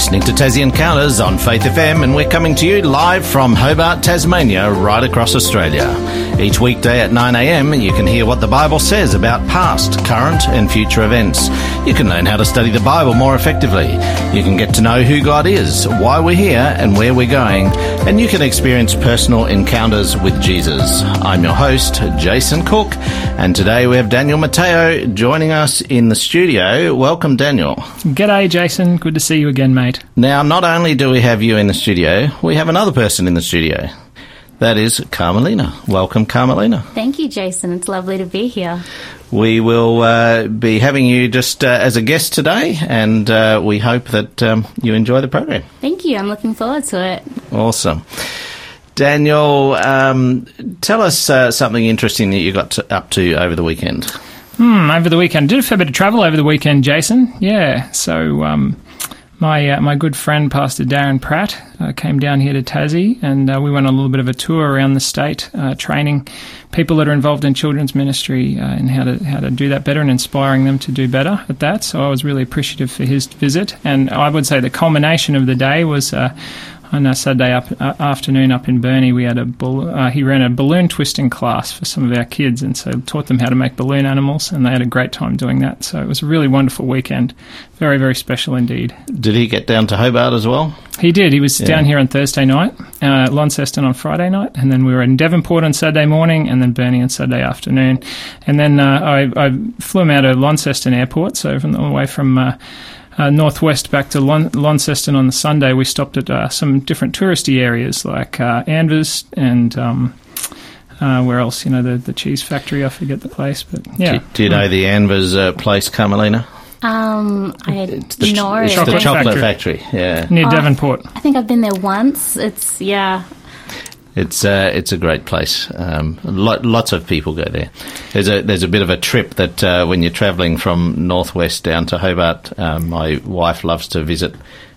listening to Tassie Encounters on Faith FM, and we're coming to you live from Hobart, Tasmania, right across Australia. Each weekday at 9am, you can hear what the Bible says about past, current, and future events. You can learn how to study the Bible more effectively. You can get to know who God is, why we're here, and where we're going, and you can experience personal encounters with Jesus. I'm your host, Jason Cook, and today we have Daniel Matteo joining us in the studio. Welcome, Daniel. G'day, Jason. Good to see you again, mate. Now, not only do we have you in the studio, we have another person in the studio. That is Carmelina. Welcome, Carmelina. Thank you, Jason. It's lovely to be here. We will uh, be having you just uh, as a guest today, and uh, we hope that um, you enjoy the program. Thank you. I'm looking forward to it. Awesome. Daniel, um, tell us uh, something interesting that you got to, up to over the weekend. Hmm, over the weekend. Did a fair bit of travel over the weekend, Jason. Yeah. So, um, my uh, my good friend Pastor Darren Pratt uh, came down here to Tassie, and uh, we went on a little bit of a tour around the state, uh, training people that are involved in children's ministry uh, and how to how to do that better and inspiring them to do better at that. So I was really appreciative for his visit, and I would say the culmination of the day was uh, on a Saturday up, uh, afternoon up in Burnie, we had a bull, uh, he ran a balloon twisting class for some of our kids, and so taught them how to make balloon animals, and they had a great time doing that. So it was a really wonderful weekend, very very special indeed. Did he get down to Hobart as well? He did. He was yeah. down here on Thursday night, uh, Launceston on Friday night, and then we were in Devonport on Saturday morning, and then Burnie on Saturday afternoon, and then uh, I, I, flew him out of Launceston Airport, so from the way from uh, northwest back to Lon- Launceston on the Sunday, we stopped at uh, some different touristy areas like uh, Anvers and um, uh, where else? You know, the, the cheese factory. I forget the place, but yeah. Do, do you know the Anvers uh, place, Carmelina? Um, I it's the, no, it's the chocolate factory. factory. Yeah, near oh, Devonport. I think I've been there once. It's yeah. It's uh, it's a great place. Um, lots of people go there. There's a there's a bit of a trip that uh, when you're travelling from northwest down to Hobart, um, my wife loves to visit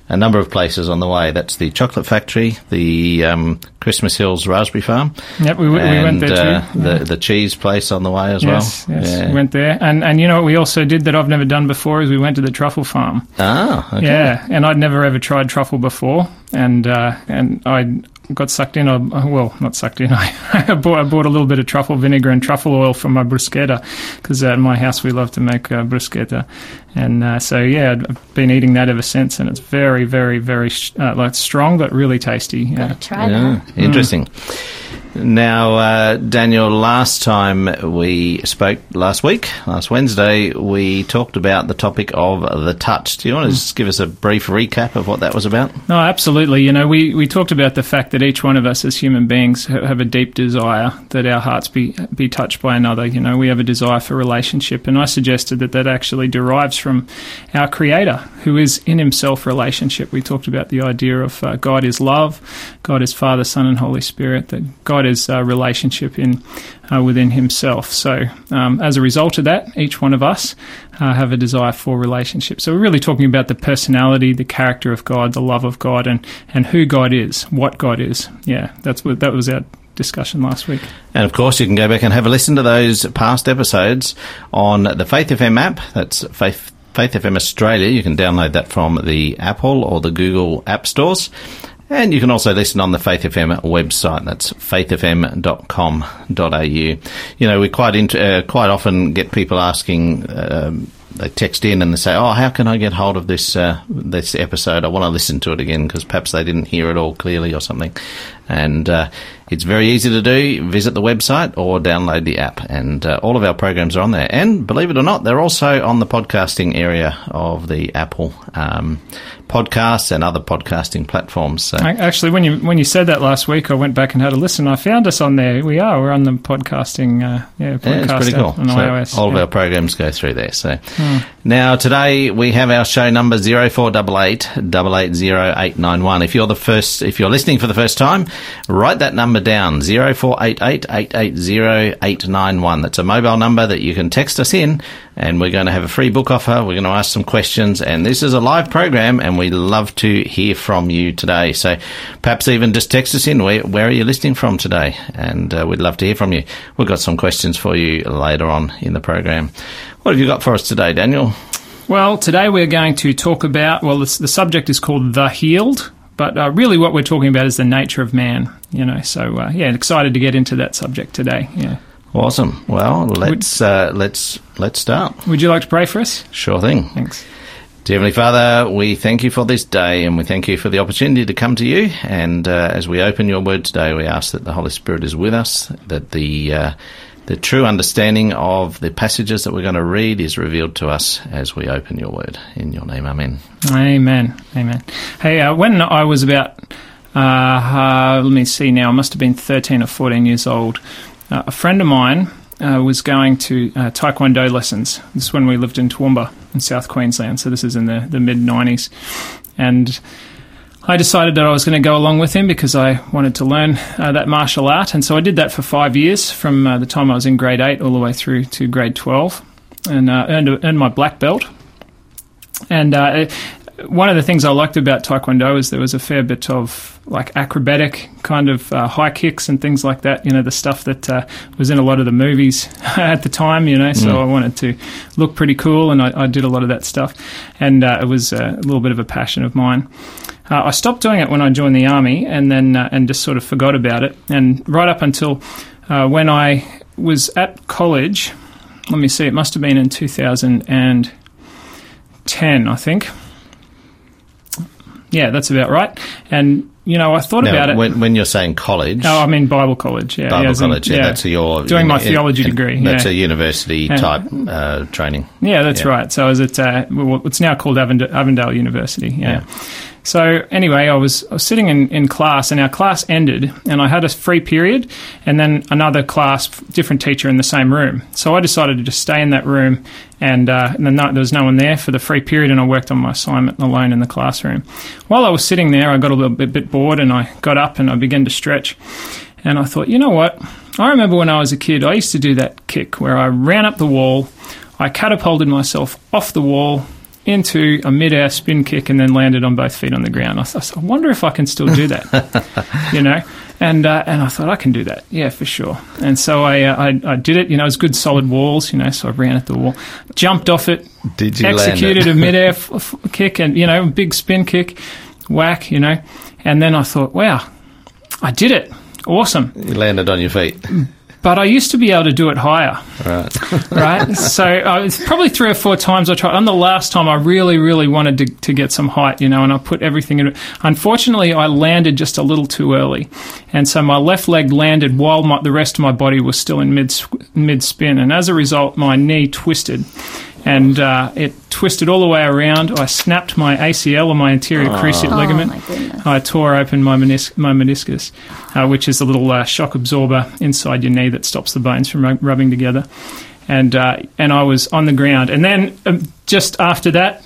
a number of places on the way. That's the chocolate factory, the um, Christmas Hills raspberry farm. Yep, we, we went there too. Uh, yeah. the the cheese place on the way as yes, well. Yes, yeah. we went there, and and you know what we also did that I've never done before is we went to the truffle farm. Ah, okay. yeah, and I'd never ever tried truffle before, and uh, and I got sucked in. I, well, not sucked in. I, bought, I bought a little bit of truffle vinegar and truffle oil from my bruschetta because at my house we love to make uh, bruschetta, and uh, so yeah, I've been eating that ever since, and it's very, very, very uh, like strong but really tasty. Yeah. Gotta try yeah. that. Interesting. Mm. Now, uh, Daniel, last time we spoke, last week, last Wednesday, we talked about the topic of the touch. Do you want to just give us a brief recap of what that was about? No, absolutely. You know, we, we talked about the fact that each one of us as human beings have a deep desire that our hearts be, be touched by another. You know, we have a desire for relationship. And I suggested that that actually derives from our Creator, who is in himself relationship. We talked about the idea of uh, God is love, God is Father, Son, and Holy Spirit, that God His uh, relationship in uh, within Himself. So, um, as a result of that, each one of us uh, have a desire for relationship. So, we're really talking about the personality, the character of God, the love of God, and and who God is, what God is. Yeah, that's what that was our discussion last week. And of course, you can go back and have a listen to those past episodes on the Faith FM app. That's Faith. Faith FM Australia. You can download that from the Apple or the Google App Stores. And you can also listen on the Faith FM website. That's faithfm.com.au. You know, we quite uh, quite often get people asking. Um, they text in and they say, "Oh, how can I get hold of this uh, this episode? I want to listen to it again because perhaps they didn't hear it all clearly or something." And uh, it's very easy to do. Visit the website or download the app, and uh, all of our programs are on there. And believe it or not, they're also on the podcasting area of the Apple um, podcasts and other podcasting platforms. So. Actually, when you when you said that last week, I went back and had a listen. I found us on there. We are. We're on the podcasting. Uh, yeah, podcast yeah, it's pretty cool. On so iOS. All yeah. of our programs go through there. So hmm. now today we have our show number zero four double eight double eight zero eight nine one. If you're the first, if you're listening for the first time, write that number down zero four eight eight eight eight zero eight nine one. That's a mobile number that you can text us in, and we're going to have a free book offer. We're going to ask some questions, and this is a live program, and we love to hear from you today. So perhaps even just text us in. Where, where are you listening from today? And uh, we'd love to hear from you. We've got some questions for you later on in the program. What have you got for us today, Daniel? Well, today we're going to talk about, well, the, the subject is called The Healed, but uh, really what we're talking about is the nature of man, you know. So, uh, yeah, excited to get into that subject today. Yeah. Awesome. Well, let's uh, let's let's start. Would you like to pray for us? Sure thing. Thanks. Dear Heavenly Father, we thank you for this day and we thank you for the opportunity to come to you. And uh, as we open your word today, we ask that the Holy Spirit is with us, that the uh, the true understanding of the passages that we're going to read is revealed to us as we open your word. In your name, Amen. Amen. Amen. Hey, uh, when I was about, uh, uh, let me see now, I must have been 13 or 14 years old, uh, a friend of mine uh, was going to uh, Taekwondo lessons. This is when we lived in Toowoomba in South Queensland, so this is in the, the mid 90s. And I decided that I was going to go along with him because I wanted to learn uh, that martial art. And so I did that for five years from uh, the time I was in grade 8 all the way through to grade 12 and uh, earned, earned my black belt. And uh, one of the things I liked about Taekwondo is there was a fair bit of like acrobatic kind of uh, high kicks and things like that. You know, the stuff that uh, was in a lot of the movies at the time. You know, so Mm. I wanted to look pretty cool, and I, I did a lot of that stuff, and uh, it was a little bit of a passion of mine. Uh, I stopped doing it when I joined the army, and then uh, and just sort of forgot about it. And right up until uh, when I was at college, let me see, it must have been in 2010, I think. Yeah, that's about right. And you know, I thought about it. when, when you're saying college, oh, I mean Bible college. Yeah, Bible yeah, as in- college, yeah, that's your doing my in- theology in- degree. That's yeah. a university type uh, training. Yeah, that's Yeah. right. So I was at uh, well, it's now called Avondale University. Yeah. So anyway, I was, I was sitting in, in class, and our class ended, and I had a free period, and then another class, different teacher in the same room. So I decided to just stay in that room, and, uh, and there was no one there for the free period, and I worked on my assignment alone in the classroom. While I was sitting there, I got a little bit, bit bored, and I got up and I began to stretch, and I thought, you know what? I remember when I was a kid, I used to do that kick where I ran up the wall, I catapulted myself off the wall into a mid-air spin kick and then landed on both feet on the ground. I, thought, I wonder if I can still do that, you know. And uh, and I thought I can do that, yeah, for sure. And so I, uh, I I did it. You know, it was good solid walls, you know. So I ran at the wall, jumped off it, Did you executed a mid-air f- f- kick, and you know, big spin kick, whack, you know. And then I thought, wow, I did it, awesome. You landed on your feet. But I used to be able to do it higher Right. right? so uh, it's probably three or four times I tried. On the last time, I really, really wanted to, to get some height, you know, and I put everything in it. Unfortunately, I landed just a little too early, and so my left leg landed while my, the rest of my body was still in mid mid spin, and as a result, my knee twisted. And uh, it twisted all the way around. I snapped my ACL or my anterior cruciate Oh ligament. my. I tore open my, menis- my meniscus, uh, which is a little uh, shock absorber inside your knee that stops the bones from rub- rubbing together. And uh, and I was on the ground. And then um, just after that,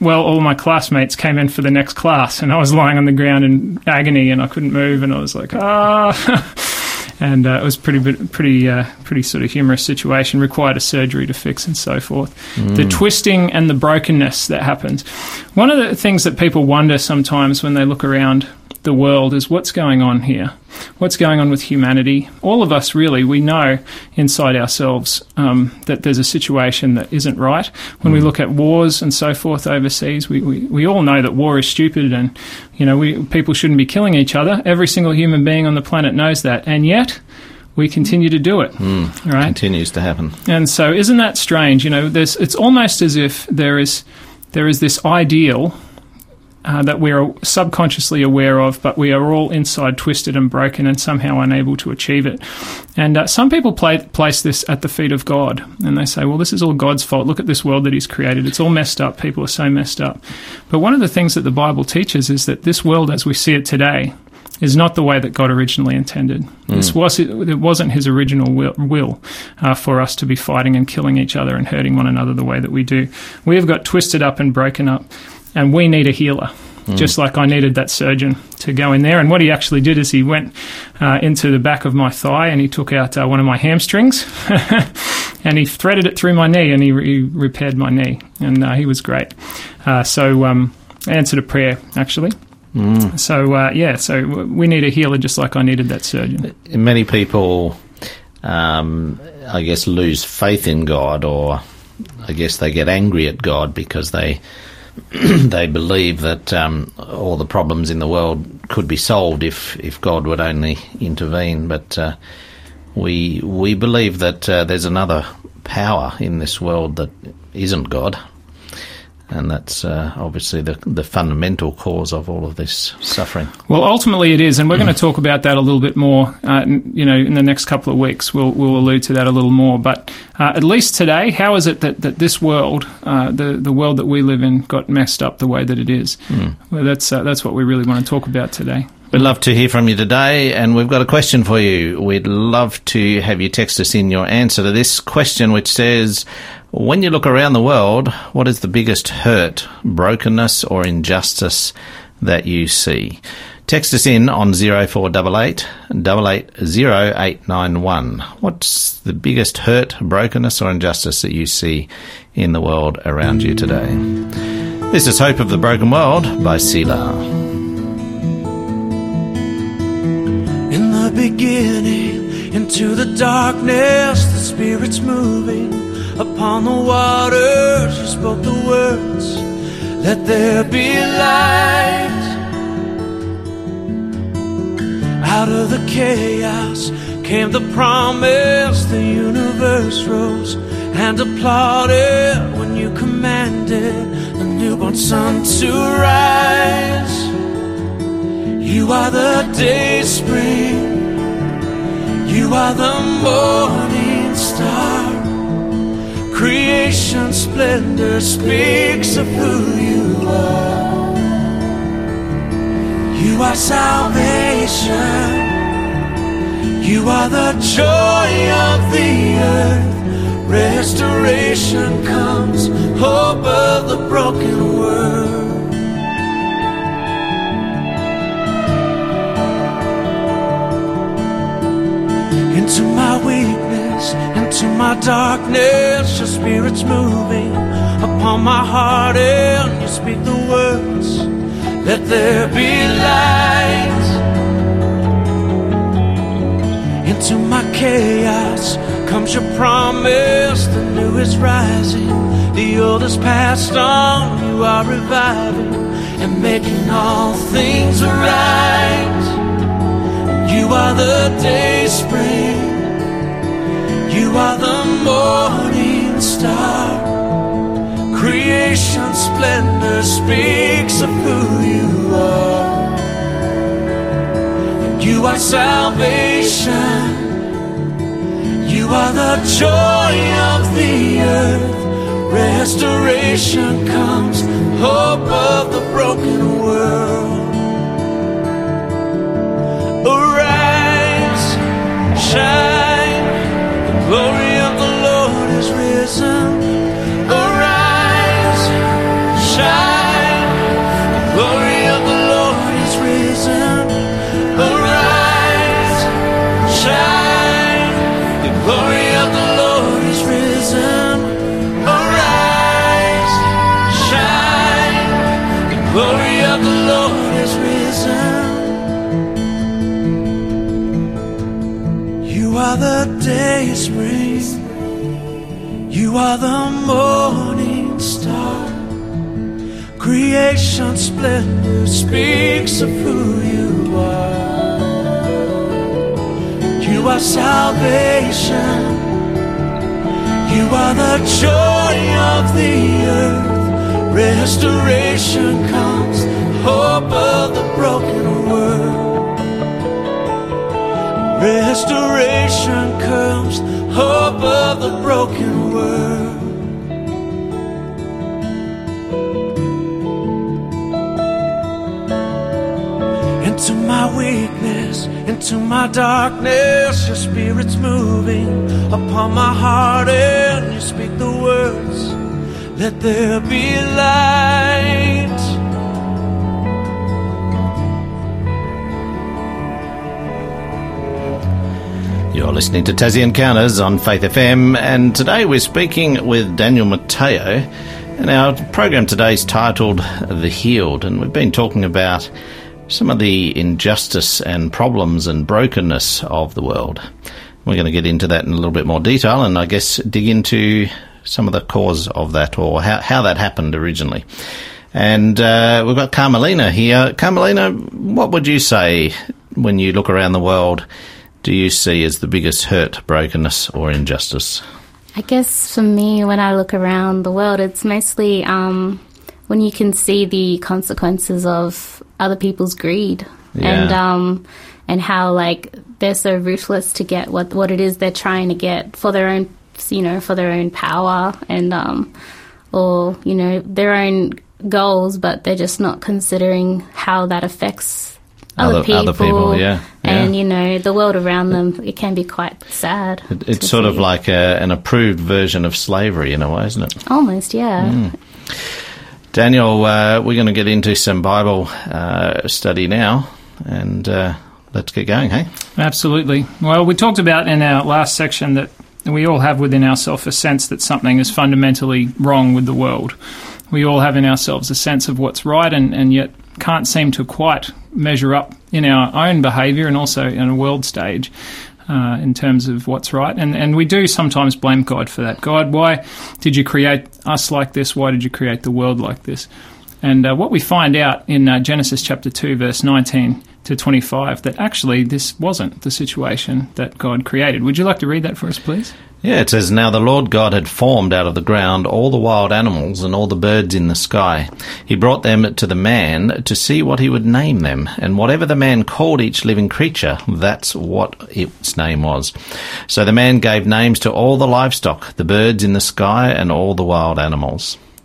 well, all my classmates came in for the next class, and I was lying on the ground in agony, and I couldn't move, and I was like, ah. And uh, it was pretty, pretty, uh, pretty sort of humorous situation. Required a surgery to fix and so forth. The twisting and the brokenness that happens. One of the things that people wonder sometimes when they look around the world is what's going on here? What's going on with humanity? All of us, really, we know inside ourselves um, that there's a situation that isn't right. When we look at wars and so forth overseas, we, we, we all know that war is stupid and, you know, we, people shouldn't be killing each other. Every single human being on the planet knows that. And yet, we continue to do it. Right? Continues to happen. And so, isn't that strange? You know, there's, it's almost as if there is there is this ideal uh, that we're subconsciously aware of, but we are all inside twisted and broken and somehow unable to achieve it. And uh, some people play, place this at the feet of God, and they say, "Well, this is all God's fault. Look at this world that He's created. It's all messed up. People are so messed up." But one of the things that the Bible teaches is that this world, as we see it today, is not the way that God originally intended. This was it wasn't His original will, will uh, for us to be fighting and killing each other and hurting one another the way that we do. We have got twisted up and broken up, and we need a healer. Just like I needed that surgeon to go in there, and what he actually did is he went uh, into the back of my thigh and he took out uh, one of my hamstrings, and he threaded it through my knee, and he, he repaired my knee, and uh, he was great. Uh, so um, I answered a prayer actually. So uh, yeah, so w- we need a healer just like I needed that surgeon. Many people, um, I guess, lose faith in God or I guess they get angry at God because they they believe that um, all the problems in the world could be solved if if God would only intervene. But uh, we we believe that uh, there's another power in this world that isn't God, and that's uh, obviously the the fundamental cause of all of this suffering. Well, ultimately it is, and we're going to talk about that a little bit more. Uh, n- you know, in the next couple of weeks, we'll we'll allude to that a little more. But uh, at least today, how is it that, that this world, uh, the the world that we live in, got messed up the way that it is? Well, that's uh, that's what we really want to talk about today. We'd love to hear from you today, and we've got a question for you. We'd love to have you text us in your answer to this question, which says, When you look around the world, what is the biggest hurt, brokenness, or injustice that you see? Text us in on 0488 880891. What's the biggest hurt, brokenness, or injustice that you see in the world around you today? This is Hope of the Broken World by Selah. Beginning, into the darkness, the Spirit's moving upon the waters. You spoke the words, let there be light. Out of the chaos came the promise, the universe rose and applauded when you commanded the newborn sun to rise. You are the day spring. You are the morning star. Creation splendor speaks of who you are. You are salvation. You are the joy of the earth. Restoration comes, hope of the broken world. Into my weakness, into my darkness. Your spirit's moving upon my heart, and you speak the words. Let there be light. Into my chaos comes your promise. The new is rising, the old is passed on. You are reviving and making all things right. Are the day spring. You are the morning star. Creation splendor speaks of who you are. You are salvation. You are the joy of the earth. Restoration comes, hope of the broken world. Shine, the glory are the morning star. Creation splendor speaks of who you are. You are salvation. You are the joy of the earth. Restoration comes, hope of the broken world. Restoration comes, hope of the broken world. Into my weakness, into my darkness, your spirit's moving upon my heart, and you speak the words. Let there be light. You're listening to Tassie Encounters on Faith FM, and today we're speaking with Daniel Matteo. And our program today is titled The Healed, and we've been talking about some of the injustice and problems and brokenness of the world. We're going to get into that in a little bit more detail, and I guess dig into some of the cause of that or how, how that happened originally. And uh, we've got Carmelina here. Carmelina, what would you say when you look around the world? Do you see as the biggest hurt, brokenness, or injustice? I guess for me, when I look around the world, it's mostly um, when you can see the consequences of other people's greed and um, and how like they're so ruthless to get what what it is they're trying to get for their own you know for their own power and um, or you know their own goals, but they're just not considering how that affects other, Other- people. other people, yeah, and you know the world around them. It can be quite sad. It, it's to sort of like a, an approved version of slavery in a way, isn't it? almost yeah. Mm. Daniel, uh, we're going to get into some Bible uh, study now, and uh, let's get going, hey? Absolutely. Well, we talked about in our last section that we all have within ourselves a sense that something is fundamentally wrong with the world. We all have in ourselves a sense of what's right and, and yet can't seem to quite measure up in our own behaviour and also in a world stage. Uh, in terms of what's right, and and we do sometimes blame God for that. God, why did you create us like this? Why did you create the world like this? And uh, what we find out in uh, Genesis chapter 2, verse 19 to 25, that actually this wasn't the situation that God created. Would you like to read that for us, please? Yeah, it says, Now the Lord God had formed out of the ground all the wild animals and all the birds in the sky. He brought them to the man to see what he would name them, and whatever the man called each living creature, that's what its name was. So the man gave names to all the livestock, the birds in the sky, and all the wild animals.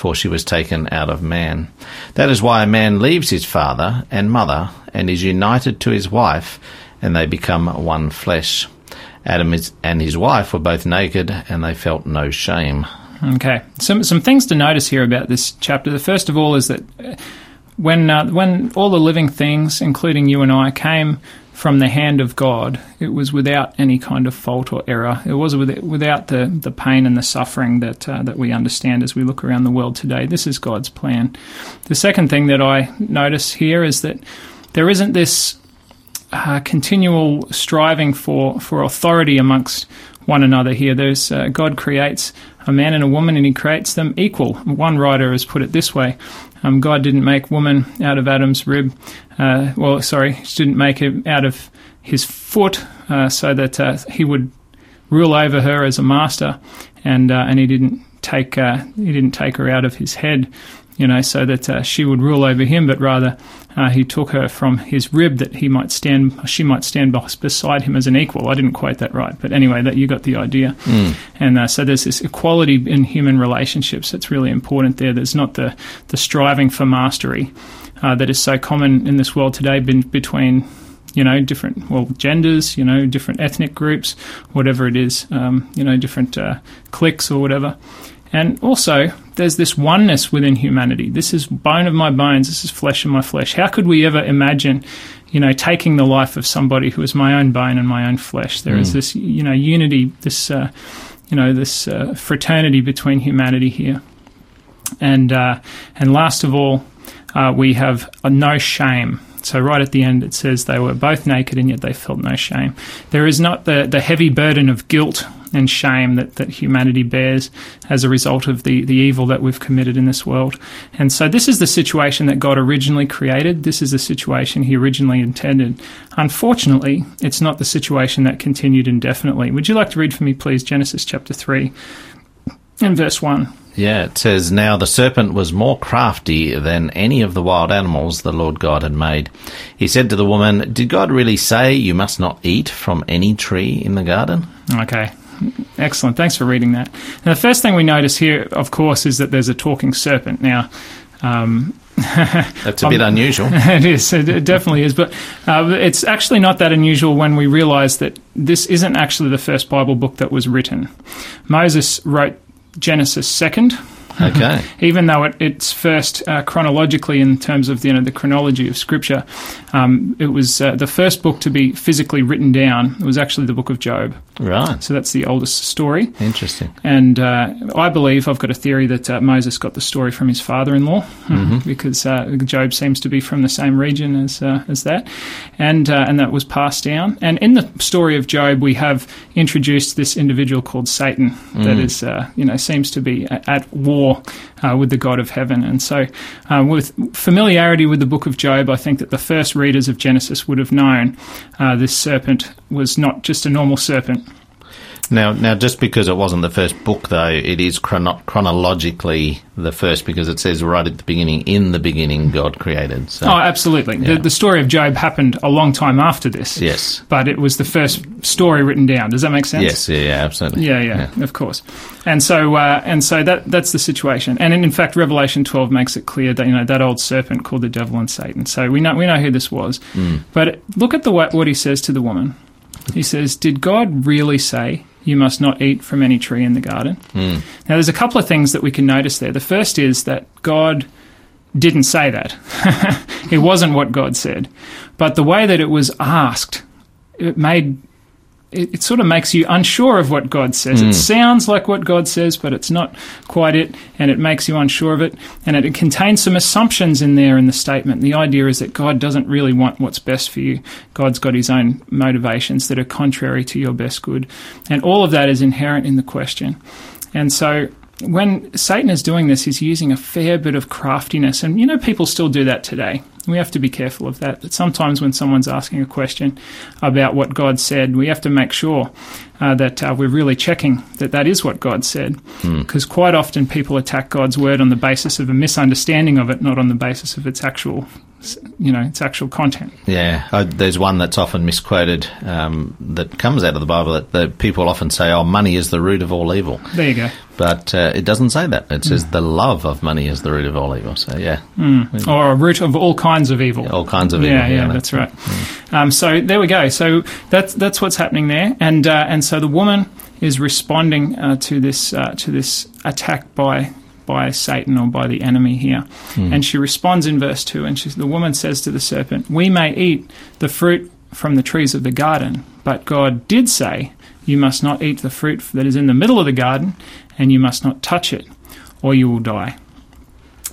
for she was taken out of man. That is why a man leaves his father and mother and is united to his wife, and they become one flesh. Adam and his wife were both naked, and they felt no shame. Okay, some some things to notice here about this chapter. The first of all is that uh, when uh, when all the living things, including you and I, came from the hand of God, it was without any kind of fault or error. It was without the, the pain and the suffering that uh, that we understand as we look around the world today. This is God's plan. The second thing that I notice here is that there isn't this uh, continual striving for, for authority amongst one another here. There's uh, God creates a man and a woman, and He creates them equal. One writer has put it this way: um, God didn't make woman out of Adam's rib. Uh, well, sorry, He didn't make him out of his foot, uh, so that uh, he would rule over her as a master, and uh, and He didn't take uh, He didn't take her out of his head you know, so that uh, she would rule over him, but rather uh, he took her from his rib that he might stand, she might stand beside him as an equal. I didn't quote that right, but anyway, that you got the idea. And uh, so there's this equality in human relationships that's really important there. There's not the the striving for mastery uh, that is so common in this world today bin- between. You know, different well genders. You know, different ethnic groups, whatever it is. Um, you know, different uh, cliques or whatever. And also, there's this oneness within humanity. This is bone of my bones. This is flesh of my flesh. How could we ever imagine, you know, taking the life of somebody who is my own bone and my own flesh? There is this, you know, unity, this, uh, you know, this uh, fraternity between humanity here. And uh, and last of all, uh, we have no shame. So right at the end, it says they were both naked and yet they felt no shame. There is not the, the heavy burden of guilt and shame that, that humanity bears as a result of the, the evil that we've committed in this world. And so this is the situation that God originally created. This is the situation he originally intended. Unfortunately, it's not the situation that continued indefinitely. Would you like to read for me, please, Genesis chapter 3 and verse 1? Yeah, it says, Now the serpent was more crafty than any of the wild animals the Lord God had made. He said to the woman, Did God really say you must not eat from any tree in the garden? Okay. Excellent. Thanks for reading that. Now, the first thing we notice here, of course, is that there's a talking serpent. Now, um, That's a bit unusual. it is. It it definitely is. But uh, it's actually not that unusual when we realize that this isn't actually the first Bible book that was written. Moses wrote Genesis second. Okay. Even though it, it's first uh, chronologically in terms of you know the chronology of Scripture, um, it was uh, the first book to be physically written down. It was actually the book of Job. Right. So that's the oldest story. Interesting. And uh, I believe I've got a theory that uh, Moses got the story from his father-in-law, Mm-hmm. because uh, Job seems to be from the same region as uh, as that, and uh, and that was passed down. And in the story of Job, we have introduced this individual called Satan that Mm. is, uh, you know, seems to be at war uh, with the God of heaven. And so, uh, with familiarity with the book of Job, I think that the first readers of Genesis would have known uh, this serpent was not just a normal serpent. Now, now, just because it wasn't the first book, though, it is chrono- chronologically the first because it says right at the beginning, "In the beginning, God created." So, Oh, absolutely. Yeah. The, the story of Job happened a long time after this. yes, But it was the first story written down. Does that make sense? yes, yeah, yeah, absolutely. Yeah, yeah, of course. And so, uh, and so that that's the situation. And in, in fact, Revelation 12 makes it clear that you know that old serpent called the devil and Satan. So we know we know who this was. But look at the what he says to the woman. He says, "Did God really say you must not eat from any tree in the garden?" Hmm. Now, there's a couple of things that we can notice there. The first is that God didn't say that. it wasn't what God said. But the way that it was asked, it made it, it sort of makes you unsure of what God says. It hmm. sounds like what God says, but it's not quite it, and it makes you unsure of it. And it, it contains some assumptions in there in the statement. The idea is that God doesn't really want what's best for you. God's got his own motivations that are contrary to your best good. And all of that is inherent in the question. And so when Satan is doing this, he's using a fair bit of craftiness. And, you know, people still do that today. We have to be careful of that. That sometimes when someone's asking a question about what God said, we have to make sure uh, that uh, we're really checking that that is what God said. Because quite often people attack God's word on the basis of a misunderstanding of it, not on the basis of its actual, you know, its actual content. Yeah, uh, there's one that's often misquoted um, that comes out of the Bible that, that people often say, "Oh, money is the root of all evil," There you go. But uh, it doesn't say that. It says the love of money is the root of all evil. So yeah, Or a root of all kinds of evil. all kinds of evil. Yeah, yeah, that's right. Um, so there we go. So that's that's what's happening there, and uh, and so the woman is responding uh, to this uh, to this attack by by Satan or by the enemy here, and she responds in verse two, and she, the woman says to the serpent, "We may eat the fruit from the trees of the garden, but God did say." You must not eat the fruit that is in the middle of the garden, and you must not touch it, or you will die.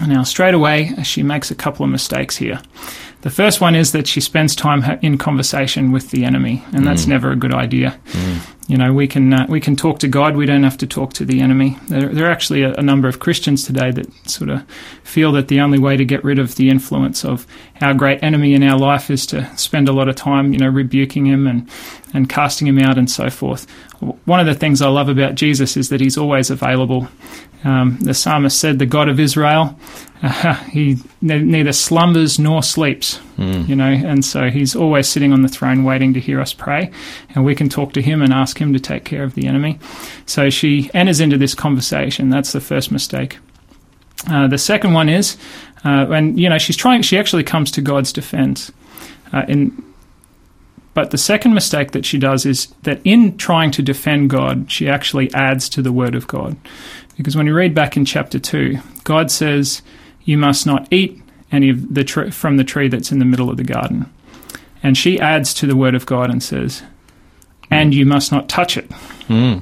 Now, straight away, uh, she makes a couple of mistakes here. The first one is that she spends time in conversation with the enemy, and that's mm. never a good idea. Mm. You know, we can uh, we can talk to God. We don't have to talk to the enemy. There, there are actually a, a number of Christians today that sort of feel that the only way to get rid of the influence of our great enemy in our life is to spend a lot of time, you know, rebuking him and and casting him out and so forth. One of the things I love about Jesus is that he's always available. Um, the psalmist said, "The God of Israel, uh, he ne- neither slumbers nor sleeps." You know, and so he's always sitting on the throne, waiting to hear us pray, and we can talk to him and ask him to take care of the enemy. So she enters into this conversation. That's the first mistake. Uh, the second one is, uh, when you know she's trying, she actually comes to God's defense. Uh, in, but the second mistake that she does is that in trying to defend God, she actually adds to the word of God. Because when you read back in chapter 2, God says, You must not eat any of the tr- from the tree that's in the middle of the garden. And she adds to the word of God and says, And you must not touch it. Mm.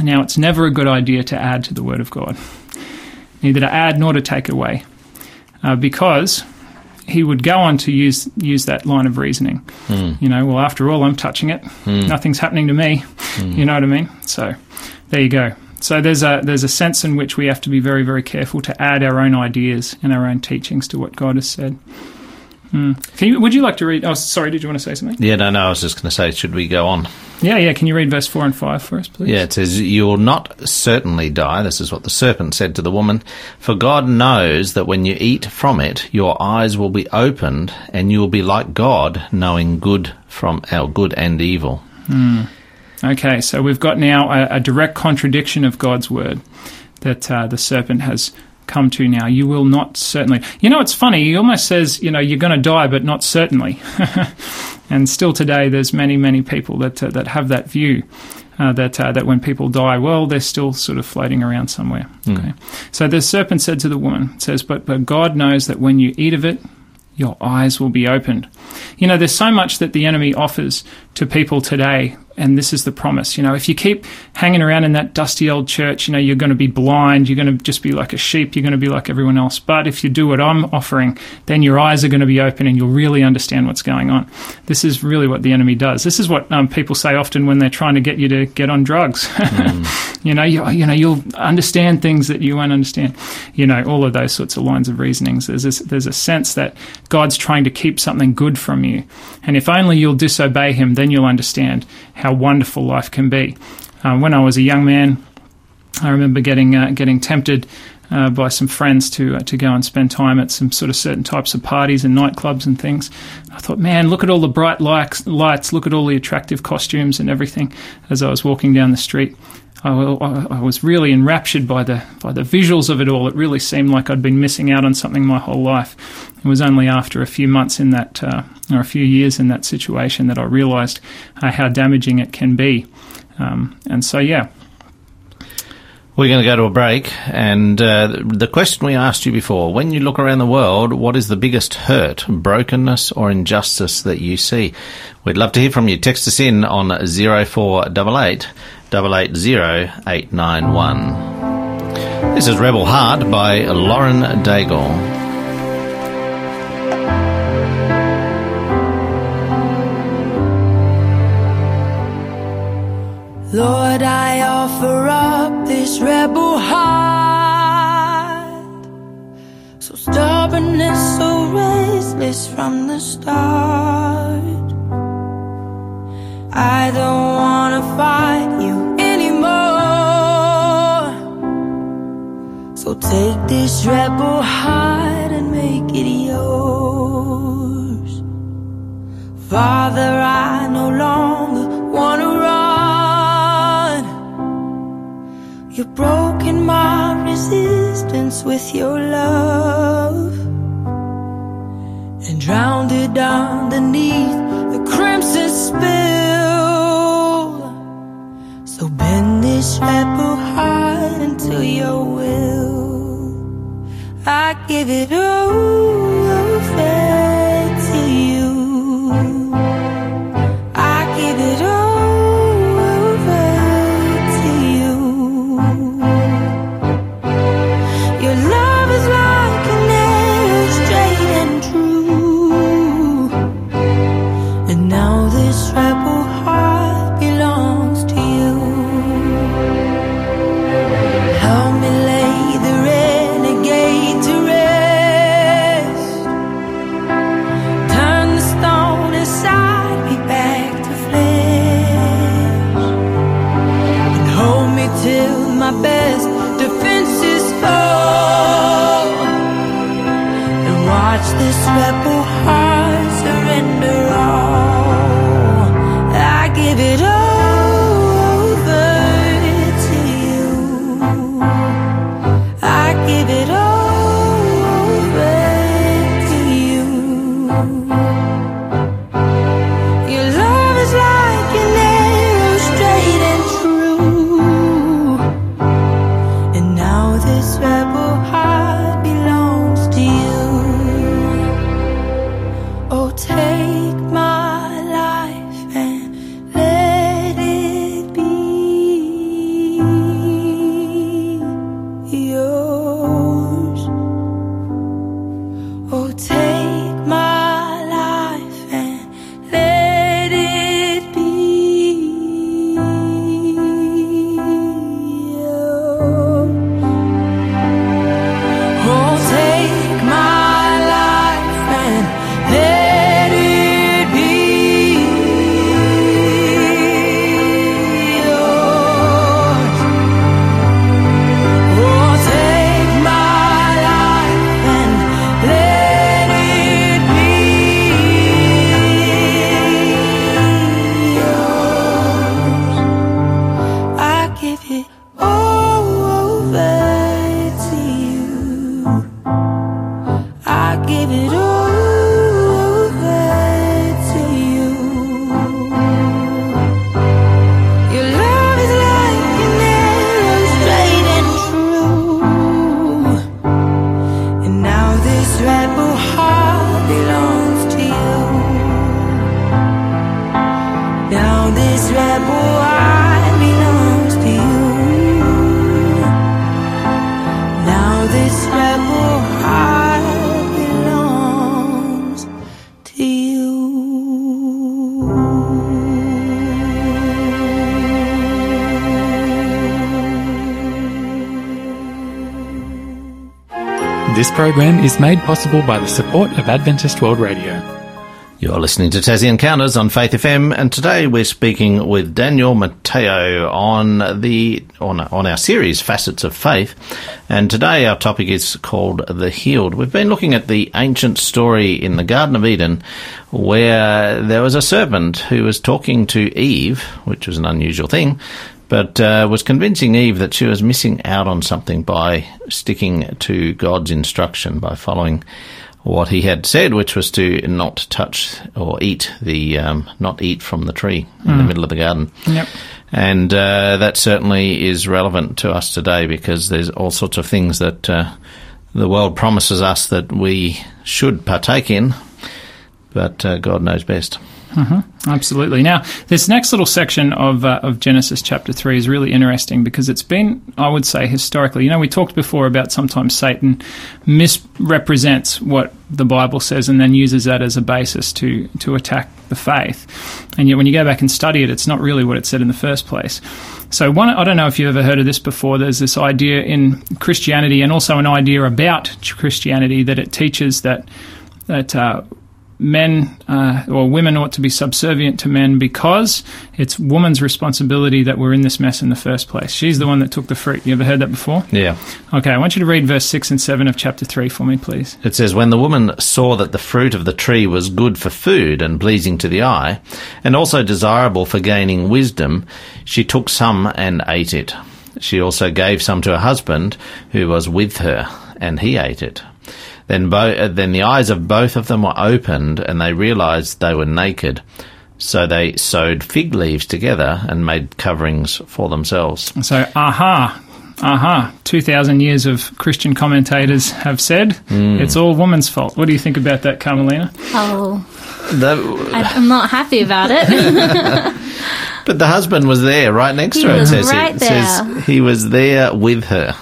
Now, it's never a good idea to add to the word of God, neither to add nor to take away, uh, because he would go on to use use that line of reasoning. You know, well, after all, I'm touching it. Nothing's happening to me. You know what I mean? So, there you go. So there's a there's a sense in which we have to be very very careful to add our own ideas and our own teachings to what God has said. Mm. Can you, would you like to read? Oh, sorry. Did you want to say something? Yeah, no, no. I was just going to say, should we go on? Yeah, yeah. Can you read verse four and five for us, please? Yeah, it says, You will not certainly die. This is what the serpent said to the woman. For God knows that when you eat from it, your eyes will be opened, and you will be like God, knowing good from our good and evil. Okay, so we've got now a, a direct contradiction of God's word that uh, the serpent has come to now. You will not certainly. You know, it's funny. He almost says, you know, you're going to die, but not certainly. and still today, there's many, many people that uh, that have that view. uh, that uh, that when people die, well, they're still sort of floating around somewhere. Okay. So the serpent said to the woman, it says, but but God knows that when you eat of it, your eyes will be opened. You know, there's so much that the enemy offers to people today and this is the promise. You know, if you keep hanging around in that dusty old church, you know, you're going to be blind. You're going to just be like a sheep. You're going to be like everyone else. But if you do what I'm offering, then your eyes are going to be open and you'll really understand what's going on. This is really what the enemy does. This is what um, people say often when they're trying to get you to get on drugs. Mm. you know, you, you know, you'll understand things that you won't understand. You know, all of those sorts of lines of reasonings. There's a, there's a sense that God's trying to keep something good from you, and if only you'll disobey Him, then you'll understand how wonderful life can be. Uh, when I was a young man, I remember getting uh, getting tempted uh, by some friends to uh, to go and spend time at some sort of certain types of parties and nightclubs and things. I thought, man, look at all the bright lights, lights, look at all the attractive costumes and everything. As I was walking down the street, I, I was really enraptured by the by the visuals of it all. It really seemed like I'd been missing out on something my whole life. It was only after a few months in that, uh, or a few years in that situation, that I realised uh, how damaging it can be. Um, and so, yeah. We're going to go to a break, and uh, the question we asked you before: When you look around the world, what is the biggest hurt, brokenness, or injustice that you see? We'd love to hear from you. Text us in on zero four double eight double eight zero eight nine one. This is Rebel Heart by Lauren Daigle. Lord, I offer up this rebel heart. So stubborn and so restless from the start. I don't wanna take this rebel heart and make it yours. Father, I no longer wanna run. You've broken my resistance with your love and drowned it underneath the crimson spill. So bend this rebel heart into your will. I give it over. This program is made possible by the support of Adventist World Radio. You're listening to Tassie Encounters on Faith FM, and today we're speaking with Daniel Matteo on the on, on our series Facets of Faith. And today our topic is called The Healed. We've been looking at the ancient story in the Garden of Eden where there was a serpent who was talking to Eve, which was an unusual thing, but uh, was convincing Eve that she was missing out on something by sticking to God's instruction, by following what he had said, which was to not touch or eat the, um, not eat from the tree in the middle of the garden. Yep. And uh, that certainly is relevant to us today because there's all sorts of things that uh, the world promises us that we should partake in, but uh, God knows best. Absolutely. Now, this next little section of uh, of Genesis chapter three is really interesting because it's been, I would say, historically. You know, we talked before about sometimes Satan misrepresents what the Bible says and then uses that as a basis to to attack the faith. And yet, when you go back and study it, it's not really what it said in the first place. So, one, I don't know if you've ever heard of this before. There's this idea in Christianity, and also an idea about Christianity that it teaches that that uh, men uh, or women ought to be subservient to men because it's woman's responsibility that we're in this mess in the first place. She's the one that took the fruit. You ever heard that before? Yeah. Okay, I want you to read verse 6 and 7 of chapter 3 for me, please. It says, When the woman saw that the fruit of the tree was good for food and pleasing to the eye, and also desirable for gaining wisdom, she took some and ate it. She also gave some to her husband, who was with her, and he ate it. Then, bo- uh, then the eyes of both of them were opened, and they realized they were naked. So they sewed fig leaves together and made coverings for themselves. So, aha, aha, 2,000 years of Christian commentators have said it's all woman's fault. What do you think about that, Carmelina? Oh, The- I, I'm not happy about it. but the husband was there, right next He to her. It was says, right it says there. he was there with her.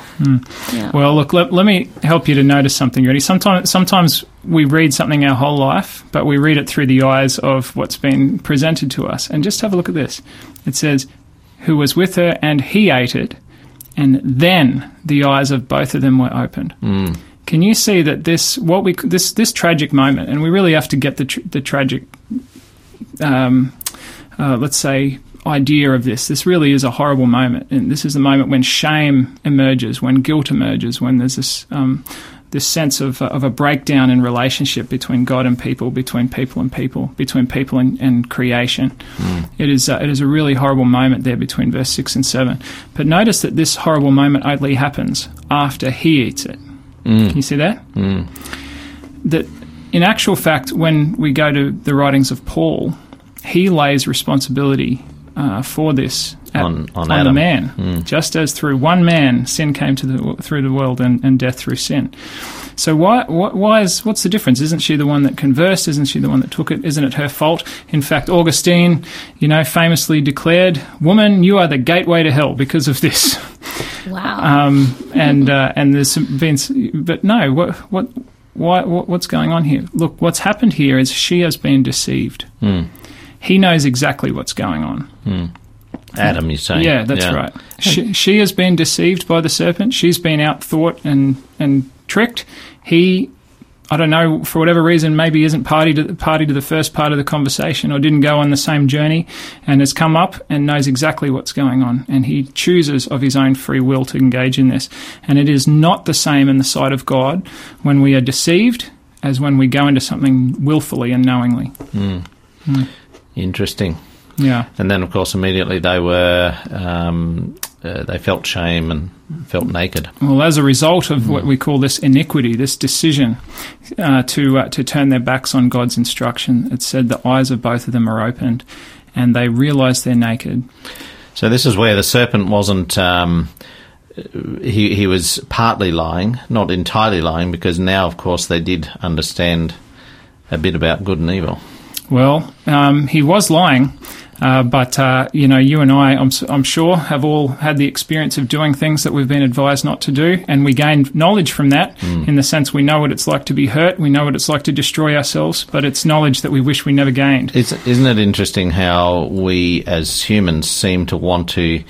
Yeah. Well, look, let, let me help you to notice something, Ready? Sometimes, sometimes we read something our whole life, but we read it through the eyes of what's been presented to us. And just have a look at this. It says, who was with her, and he ate it, and then the eyes of both of them were opened. Can you see that this what we this this tragic moment, and we really have to get the tr- the tragic, um, uh, let's say, idea of this. This really is a horrible moment, and this is the moment when shame emerges, when guilt emerges, when there's this um, this sense of of a breakdown in relationship between God and people, between people and people, between people and, and creation. It is uh, it is a really horrible moment there between verse six and seven. But notice that this horrible moment only happens after he eats it. Can you see that? That in actual fact, when we go to the writings of Paul, he lays responsibility uh, for this at, On- on the Adam. man, just as through one man sin came to the through the world and, and death through sin. So why, why why is what's the difference? Isn't she the one that conversed? Isn't she the one that took it? Isn't it her fault? In fact, Augustine, you know, famously declared, "Woman, you are the gateway to hell because of this." Wow. um, and uh, and there's some- been, but no, what what why what, what's going on here? Look, what's happened here is she has been deceived. He knows exactly what's going on. Hmm. Adam, you're saying? Yeah, that's right. She, she has been deceived by the serpent. She's been outthought and and tricked. He, I don't know, for whatever reason, maybe isn't party to party to the first part of the conversation or didn't go on the same journey, and has come up and knows exactly what's going on, and he chooses of his own free will to engage in this. And it is not the same in the sight of God when we are deceived as when we go into something willfully and knowingly. Hmm. Hmm. Interesting. Yeah. And then, of course, immediately they were, um, uh, they felt shame and felt naked. Well, as a result of what we call this iniquity, this decision uh, to uh, to turn their backs on God's instruction, it said the eyes of both of them are opened, and they realise they're naked. So this is where the serpent wasn't. Um, he he was partly lying, not entirely lying, because now, of course, they did understand a bit about good and evil. Well, um, he was lying, Uh, but uh, you know, you and I, I'm, I'm sure, have all had the experience of doing things that we've been advised not to do, and we gain knowledge from that. In the sense, we know what it's like to be hurt, we know what it's like to destroy ourselves, but it's knowledge that we wish we never gained. It's, isn't it interesting how we as humans seem to want to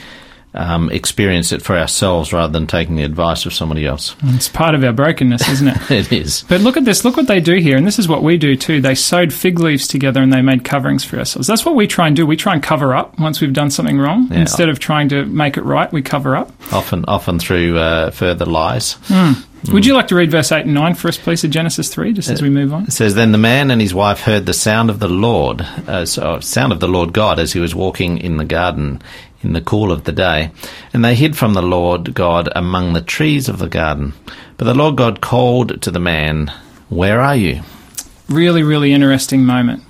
um, experience it for ourselves rather than taking the advice of somebody else? It's part of our brokenness, isn't it? It is. But look at this. Look what they do here. And this is what we do too. They sewed fig leaves together and they made coverings for ourselves. That's what we try and do. We try and cover up once we've done something wrong. Yeah. Instead of trying to make it right, we cover up. Often, often through uh, further lies. Would you like to read verse 8 and 9 for us, please, of Genesis 3, just as we move on? It says, Then the man and his wife heard the sound of the Lord, uh, so, sound of the Lord God as he was walking in the garden in the cool of the day. And they hid from the Lord God among the trees of the garden. But the Lord God called to the man, Where are you? Really, really interesting moment.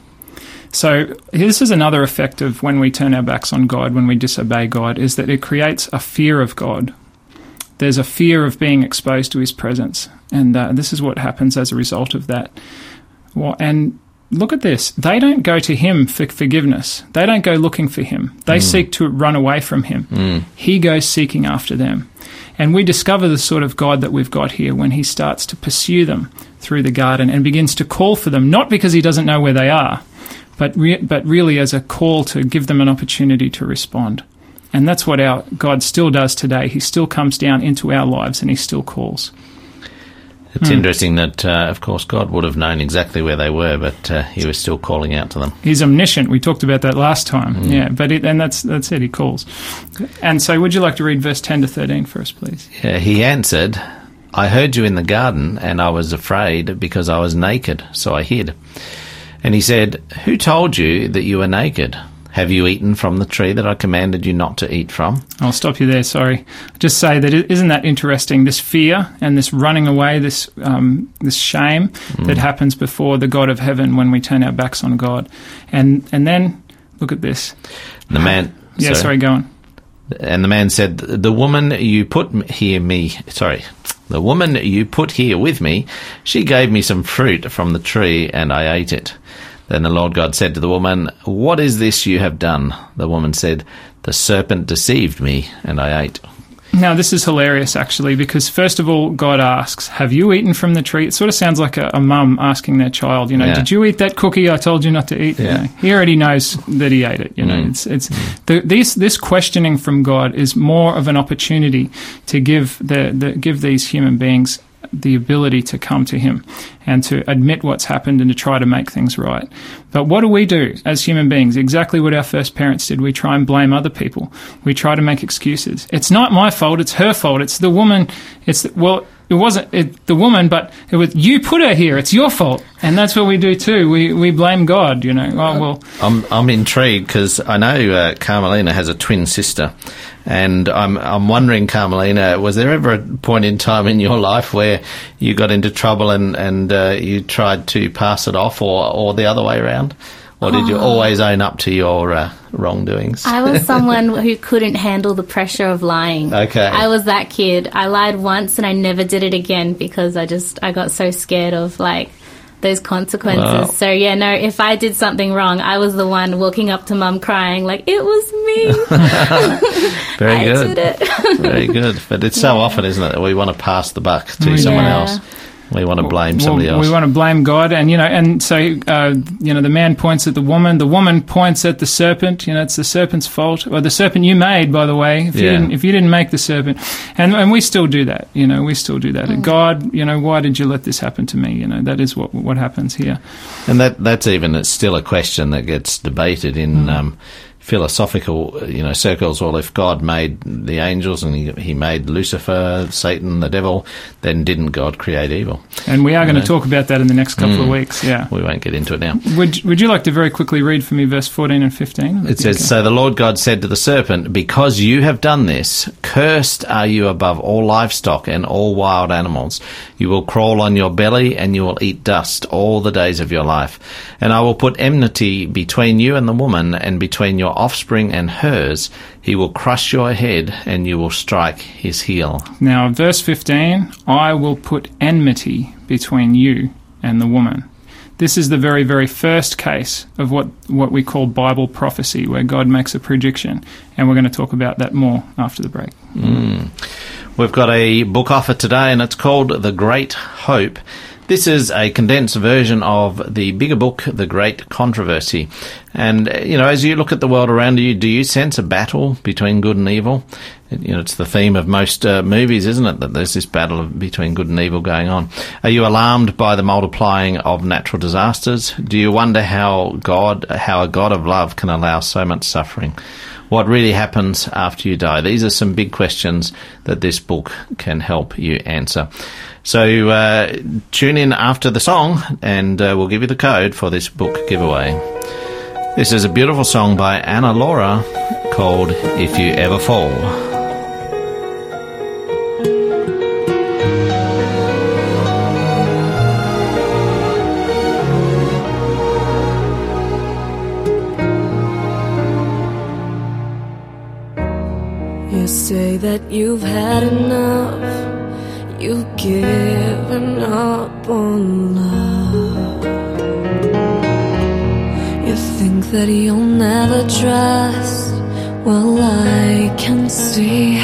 So this is another effect of when we turn our backs on God, when we disobey God, is that it creates a fear of God. There's a fear of being exposed to His presence, and uh, this is what happens as a result of that. Well, and look at this: they don't go to Him for forgiveness. They don't go looking for Him. They hmm. seek to run away from Him. Hmm. He goes seeking after them. And we discover the sort of God that we've got here when he starts to pursue them through the garden and begins to call for them, not because he doesn't know where they are, but, re- but really as a call to give them an opportunity to respond. And that's what our God still does today. He still comes down into our lives and he still calls. It's interesting that, uh, of course, God would have known exactly where they were, but uh, he was still calling out to them. He's omniscient. We talked about that last time. Yeah, but it, and that's that's it. He calls. And so, would you like to read verse ten to thirteen for us, please? Uh, he answered, I heard you in the garden, and I was afraid because I was naked, so I hid. And he said, Who told you that you were naked? Have you eaten from the tree that I commanded you not to eat from? I'll stop you there. Sorry. Just say that is isn't that interesting? This fear and this running away, this um, this shame that happens before the God of heaven when we turn our backs on God, and and then look at this. The man. Yeah, sorry, go on. And the man said, The woman you put here me, sorry, the woman you put here with me, she gave me some fruit from the tree and I ate it. Then the Lord God said to the woman, What is this you have done? The woman said, The serpent deceived me and I ate. Now, this is hilarious, actually, because first of all, God asks, Have you eaten from the tree? It sort of sounds like a, a mum asking their child, you know, Yeah. did you eat that cookie I told you not to eat? You know, he already knows that he ate it, you know. Mm. It's, it's, mm. the, this, this questioning from God is more of an opportunity to give, the, the, give these human beings the ability to come to Him and to admit what's happened and to try to make things right. But what do we do as human beings? Exactly what our first parents did. We try and blame other people. We try to make excuses. It's not my fault. It's her fault. It's the woman. It's well. It wasn't it, the woman, but it was you put her here. It's your fault, and that's what we do too. We we blame God. You know. Oh well. I'm I'm intrigued because I know uh, Carmelina has a twin sister, and I'm I'm wondering, Carmelina, was there ever a point in time in your life where you got into trouble and and uh, you tried to pass it off, or or the other way around, or did you always own up to your uh, wrongdoings? I was someone who couldn't handle the pressure of lying. Okay. I was that kid. I lied once and I never did it again because I just I got so scared of like those consequences. Wow. So yeah, no, if I did something wrong, I was the one walking up to mum crying like it was me. Very I good. Very good. But it's so often, isn't it, that we want to pass the buck to someone Yeah. else. We want to blame somebody well, else. We want to blame God, and you know, and so uh, you know, the man points at the woman, the woman points at the serpent. You know, it's the serpent's fault, or the serpent you made, by the way. If you Yeah. didn't, if you didn't make the serpent, and and we still do that. You know, we still do that. God, you know, why did you let this happen to me? You know, that is what what happens here. And that that's even it's still a question that gets debated in Hmm. um, philosophical you know circles. Well, if God made the angels and he, he made Lucifer, Satan, the devil, then didn't God create evil? And we are going know. to talk about that in the next couple of mm. weeks. Yeah. We won't get into it now. Would Would you like to very quickly read for me verse fourteen and fifteen? It says, So the Lord God said to the serpent, Because you have done this, cursed are you above all livestock and all wild animals. You will crawl on your belly and you will eat dust all the days of your life. And I will put enmity between you and the woman and between your offspring and hers. He will crush your head and you will strike his heel. Now, verse 15 I will put enmity between you and the woman. This is the very, very first case of what, what we call Bible prophecy, where God makes a prediction. And we're going to talk about that more after the break. Mm. We've got a book offer today, and it's called The Great Hope. This is a condensed version of the bigger book, The Great Controversy. And, uh, you know, as you look at the world around you, do you sense a battle between good and evil? You know, it's the theme of most uh, movies, isn't it? That there's this battle of- between good and evil going on. Are you alarmed by the multiplying of natural disasters? Do you wonder how God, how a God of love can allow so much suffering? What really happens after you die? These are some big questions that this book can help you answer. So uh, tune in after the song, and uh, we'll give you the code for this book giveaway. This is a beautiful song by Anna Laura called If You Ever Fall. You say that you've had enough. You've given up on love. You think that you'll never trust. Well, I can see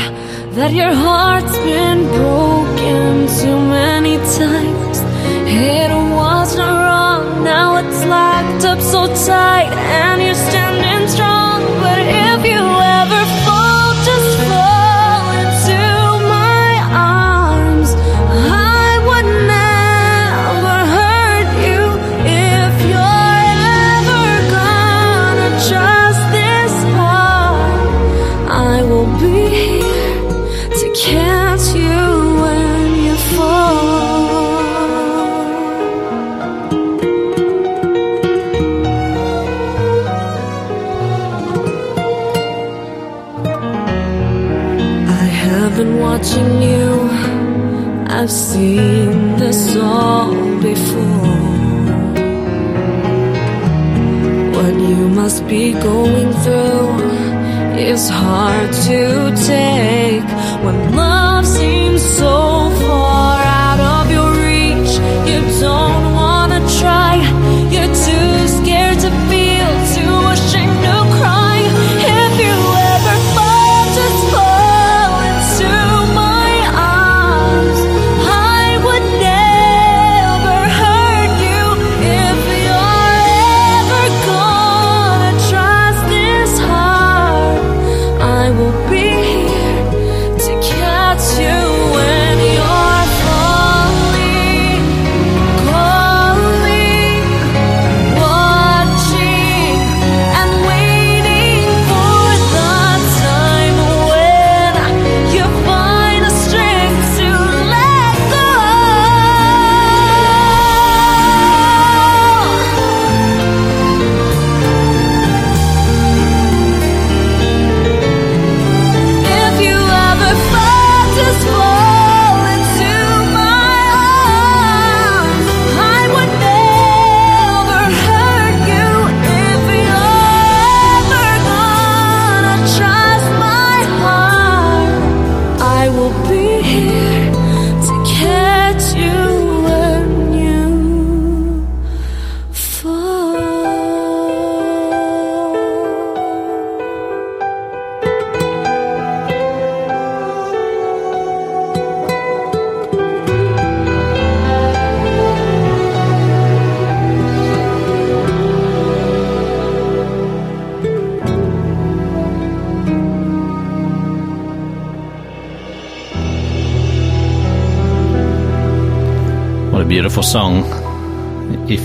that your heart's been broken too many times. It wasn't wrong, now it's locked up so tight, and you're standing strong. Must be going through. Is hard to take when love seems so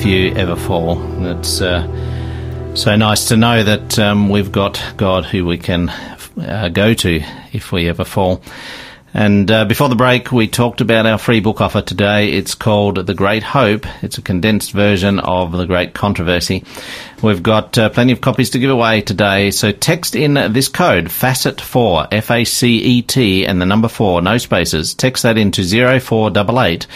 you ever fall, it's uh, so nice to know that um, we've got God who we can uh, go to if we ever fall. And uh, before the break, we talked about our free book offer today. It's called The Great Hope. It's a condensed version of The Great Controversy. We've got uh, plenty of copies to give away today. So text in this code, FACET4, F-A-C-E-T, and the number 4, no spaces. Text that into 0488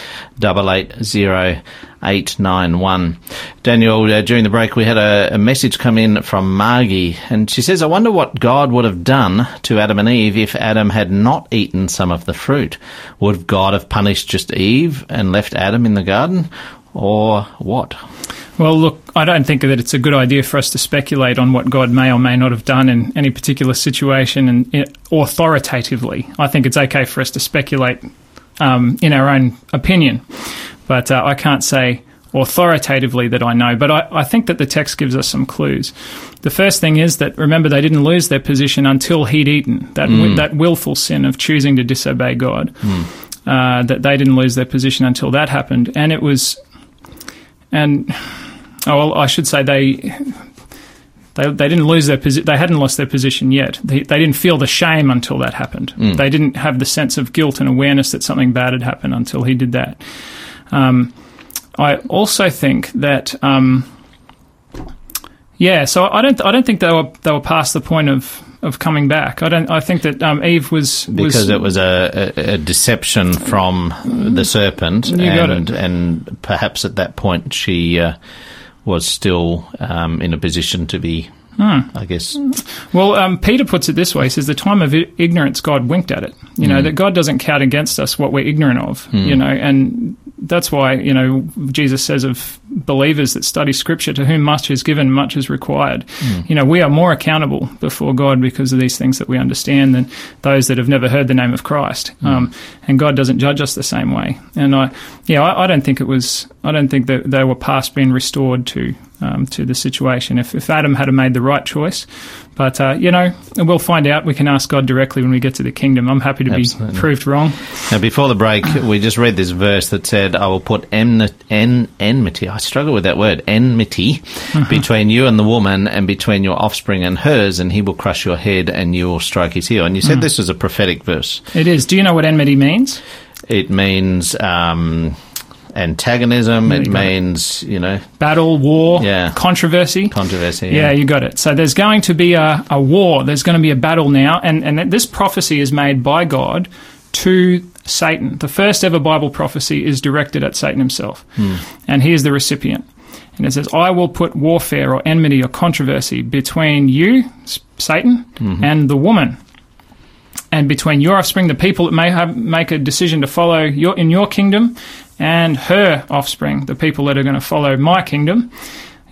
880 891. Daniel, uh, during the break, we had a, a message come in from Margie, and she says, I wonder what God would have done to Adam and Eve if Adam had not eaten some of the fruit. Would God have punished just Eve and left Adam in the garden? Or what? Well, look, I don't think that it's a good idea for us to speculate on what God may or may not have done in any particular situation and authoritatively. I think it's okay for us to speculate um, in our own opinion, but uh, I can't say authoritatively that I know. But I, I think that the text gives us some clues. The first thing is that remember they didn't lose their position until he'd eaten that wi- that willful sin of choosing to disobey God. Uh, that they didn't lose their position until that happened, and it was, and oh well, I should say they they, they didn't lose their posi- they hadn't lost their position yet. They, they didn't feel the shame until that happened. They didn't have the sense of guilt and awareness that something bad had happened until he did that. Um, I also think that um, yeah, so I don't I don't think they were they were past the point of, of coming back. I don't I think that um, Eve was Because was, it was a, a, a deception from the serpent, and and perhaps at that point she uh, was still um, in a position to be, Hmm. I guess, Well, um, Peter puts it this way: he says, "The time of i- ignorance, God winked at it. You know that God doesn't count against us what we're ignorant of. You know, and that's why you know Jesus says of believers that study Scripture, to whom much is given, much is required. You know, we are more accountable before God because of these things that we understand than those that have never heard the name of Christ. Um, and God doesn't judge us the same way. And I, yeah, I, I don't think it was. I don't think that they were past being restored to um, to the situation. If, if Adam had made the right choice, but uh, you know, we'll find out. We can ask God directly when we get to the kingdom. I'm happy to Absolutely. be proved wrong. Now, before the break, we just read this verse that said, I will put en- enmity, I struggle with that word, enmity, between you and the woman, and between your offspring and hers, and he will crush your head, and you will strike his heel. And you said this was a prophetic verse. It is. Do you know what enmity means? It means um, antagonism, it means, you know, Battle, war, Yeah. controversy. controversy. Yeah, you got it. So there's going to be a, a war. There's going to be a battle now, and and this prophecy is made by God to Satan. The first ever Bible prophecy is directed at Satan himself, hmm. and he is the recipient. And it says, "I will put warfare or enmity or controversy between you, Satan, mm-hmm. and the woman." And between your offspring, the people that may have make a decision to follow your in your kingdom, and her offspring, the people that are going to follow my kingdom,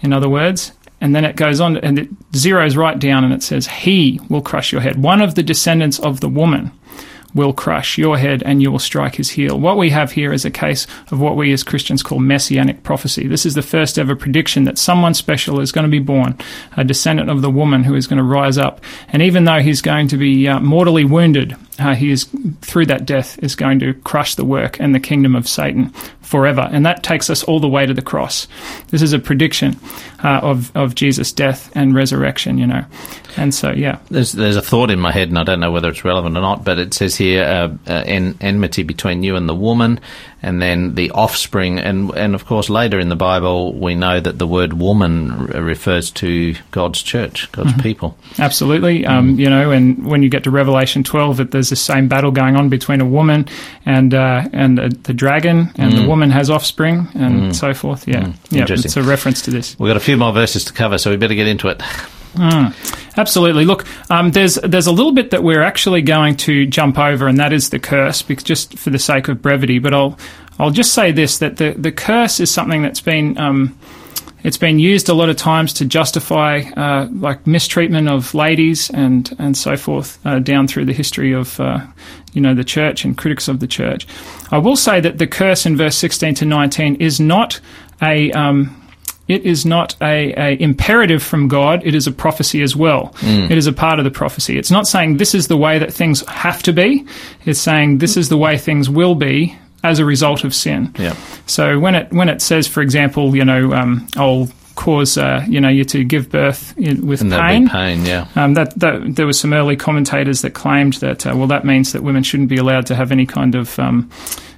in other words. And then it goes on and it zeroes right down and it says, He will crush your head. One of the descendants of the woman will crush your head and you will strike his heel. What we have here is a case of what we as Christians call messianic prophecy. This is the first ever prediction that someone special is going to be born, a descendant of the woman who is going to rise up. And even though he's going to be uh, mortally wounded, uh, he is, through that death, is going to crush the work and the kingdom of Satan forever. And that takes us all the way to the cross. This is a prediction uh, of, of Jesus' death and resurrection, you know. And so, yeah. There's there's a thought in my head, and I don't know whether it's relevant or not, but it says here uh, uh, en- enmity between you and the woman, and then the offspring, and and of course later in the Bible we know that the word woman r- refers to God's church, God's people. Absolutely. Um, you know, and when you get to Revelation 12, that there's the same battle going on between a woman and uh, and uh, the dragon, and the woman has offspring, and so forth. Yeah, yeah. It's a reference to this. We've got a few more verses to cover, so we better get into it. Absolutely. Look, um, there's there's a little bit that we're actually going to jump over, and that is the curse, because just for the sake of brevity. But I'll I'll just say this: that the the curse is something that's been um, it's been used a lot of times to justify uh, like mistreatment of ladies and and so forth uh, down through the history of uh, you know the church and critics of the church. I will say that the curse in verse 16 to 19 is not a um, it is not a, a imperative from God. It is a prophecy as well. It is a part of the prophecy. It's not saying this is the way that things have to be. It's saying this is the way things will be as a result of sin. Yeah. So when it when it says, for example, you know, um, I'll cause uh, you know you to give birth in, with And pain. pain, yeah. Um, that, that there were some early commentators that claimed that uh, well that means that women shouldn't be allowed to have any kind of um,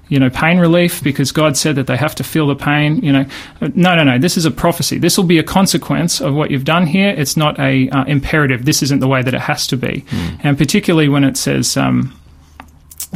you know pain relief because God said that they have to feel the pain. You know, Uh, no, no, no. This is a prophecy. This will be a consequence of what you've done here. It's not a uh, imperative. This isn't the way that it has to be. And particularly when it says. Um,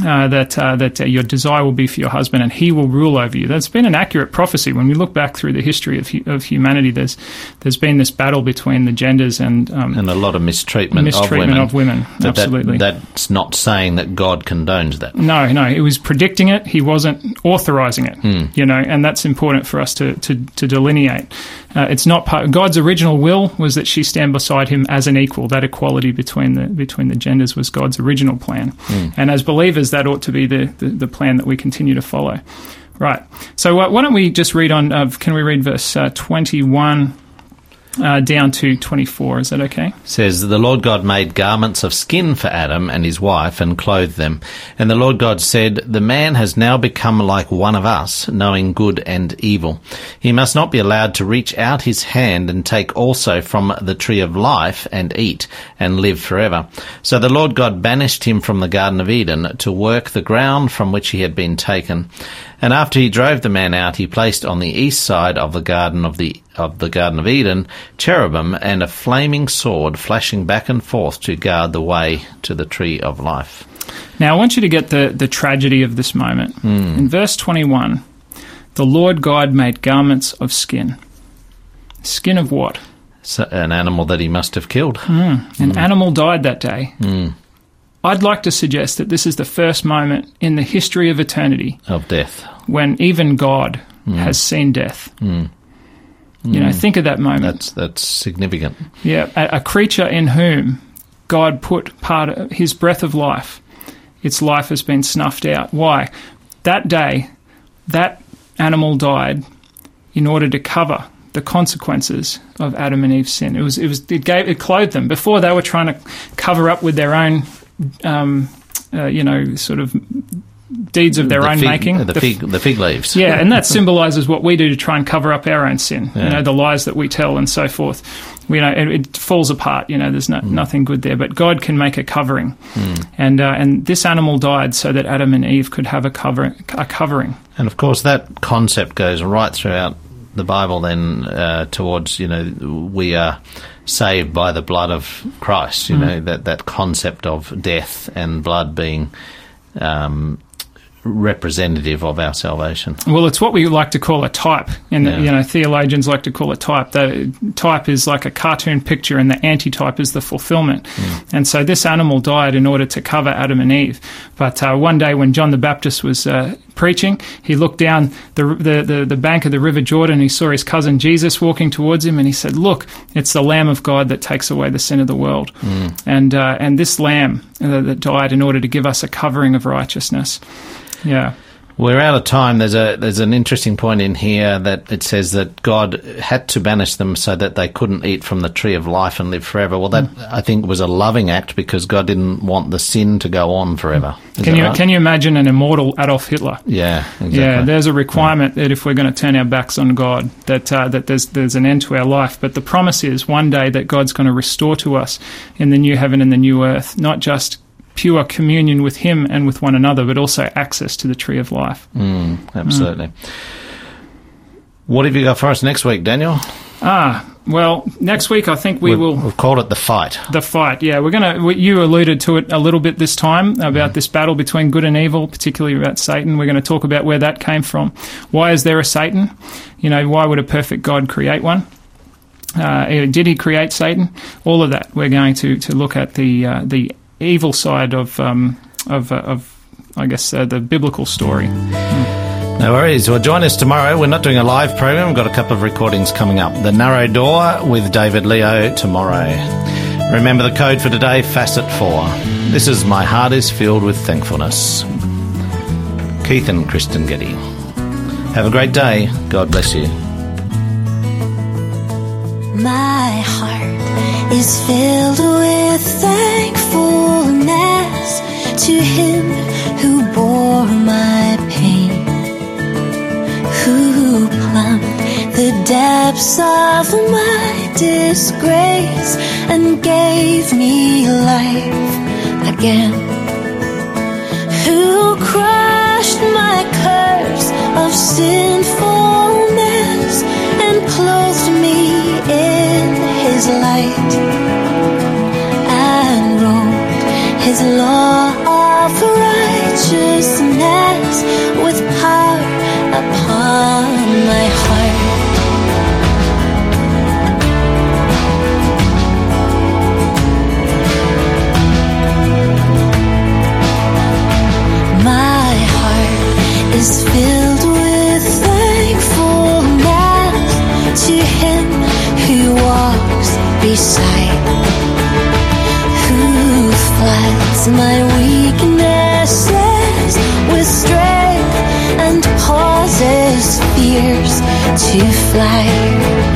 uh, that uh, that uh, your desire will be for your husband, and he will rule over you. That's been an accurate prophecy. When we look back through the history of, hu- of humanity, there's there's been this battle between the genders and um, And a lot of mistreatment, mistreatment of women. of women. But that- Absolutely. that's not saying that God condones that. No, no, he was predicting it. He wasn't authorizing it. Hmm. You know, and that's important for us to to, to delineate. Uh, it's not part. God's original will was that she stand beside him as an equal. That equality between the between the genders was God's original plan. Hmm. And as believers, that ought to be the, the, the plan that we continue to follow. Right. So uh, why don't we just read on? Uh, can we read verse uh, twenty one? Uh, down to 24, is that okay? says the Lord God made garments of skin for Adam and his wife and clothed them. And the Lord God said, The man has now become like one of us, knowing good and evil. He must not be allowed to reach out his hand and take also from the tree of life and eat and live forever. So the Lord God banished him from the Garden of Eden to work the ground from which he had been taken. And after he drove the man out, he placed on the east side of the garden of the of the Garden of Eden cherubim and a flaming sword flashing back and forth to guard the way to the tree of life. Now, I want you to get the, the tragedy of this moment. Hmm. In verse 21, the Lord God made garments of skin. Skin of what? So, an animal that he must have killed. Hmm. An hmm. animal died that day. I'd like to suggest that this is the first moment in the history of eternity Of death. when even God mm. has seen death. Mm. You know, mm. think of that moment. That's that's significant. Yeah, a, a creature in whom God put part of his breath of life, its life has been snuffed out. Why? That day, that animal died in order to cover the consequences of Adam and Eve's sin. It was, it was, it gave, it clothed them. Before they were trying to cover up with their own, um, uh, you know, sort of deeds of their the own fig, making. The, The fig, the fig leaves. yeah, and that symbolizes what we do to try and cover up our own sin. You know, the lies that we tell and so forth. You know, it, it falls apart. You know, there's no, nothing good there. But God can make a covering, and uh, and this animal died so that Adam and Eve could have a cover a covering. And of course, that concept goes right throughout the Bible. Then uh, towards you know we are saved by the blood of Christ. You know that that concept of death and blood being um, representative of our salvation. Well, it's what we like to call a type, and Yeah. you know theologians like to call it type. The type is like a cartoon picture, and the antitype is the fulfillment. And so this animal died in order to cover Adam and Eve. But uh, one day, when John the Baptist was uh, preaching, he looked down the, the the the bank of the River Jordan. He saw his cousin Jesus walking towards him, and he said, "Look, it's the Lamb of God that takes away the sin of the world." And uh, and this Lamb uh, that died in order to give us a covering of righteousness. Yeah. We're out of time. There's a there's an interesting point in here that it says that God had to banish them so that they couldn't eat from the tree of life and live forever. Well, that I think was a loving act because God didn't want the sin to go on forever. Is Can you right? can you imagine an immortal Adolf Hitler? Yeah, exactly. Yeah, there's a requirement that if we're going to turn our backs on God, that uh, that there's there's an end to our life. But the promise is one day that God's going to restore to us in the new heaven and the new earth, not just pure communion with Him and with one another, but also access to the tree of life. Mm, absolutely. What have you got for us next week, Daniel? Ah, well, next week I think we We've- will. We've called it the fight. The fight, yeah, we're gonna. You alluded to it a little bit this time about this battle between good and evil, particularly about Satan. We're going to talk about where that came from. Why is there a Satan? You know, why would a perfect God create one? Uh, did he create Satan? All of that. We're going to, to look at the uh, the evil side of um, of, uh, of I guess uh, the biblical story. No worries. Well, join us tomorrow. We're not doing a live program. We've got a couple of recordings coming up. The Narrow Door with David Leo tomorrow. Remember the code for today, Facet 4. This is My Heart is Filled with Thankfulness. Keith and Kristyn Getty. Have a great day. God bless you. My heart is filled with thankfulness to Him who bore my pain, who plumbed the depths of my disgrace and gave me life again, who crushed my curse of sinfulness and clothed me in his light and wrote his law of righteousness with power upon my heart. My heart is filled with thankfulness to beside, who floods my weaknesses with strength and causes fears to fly.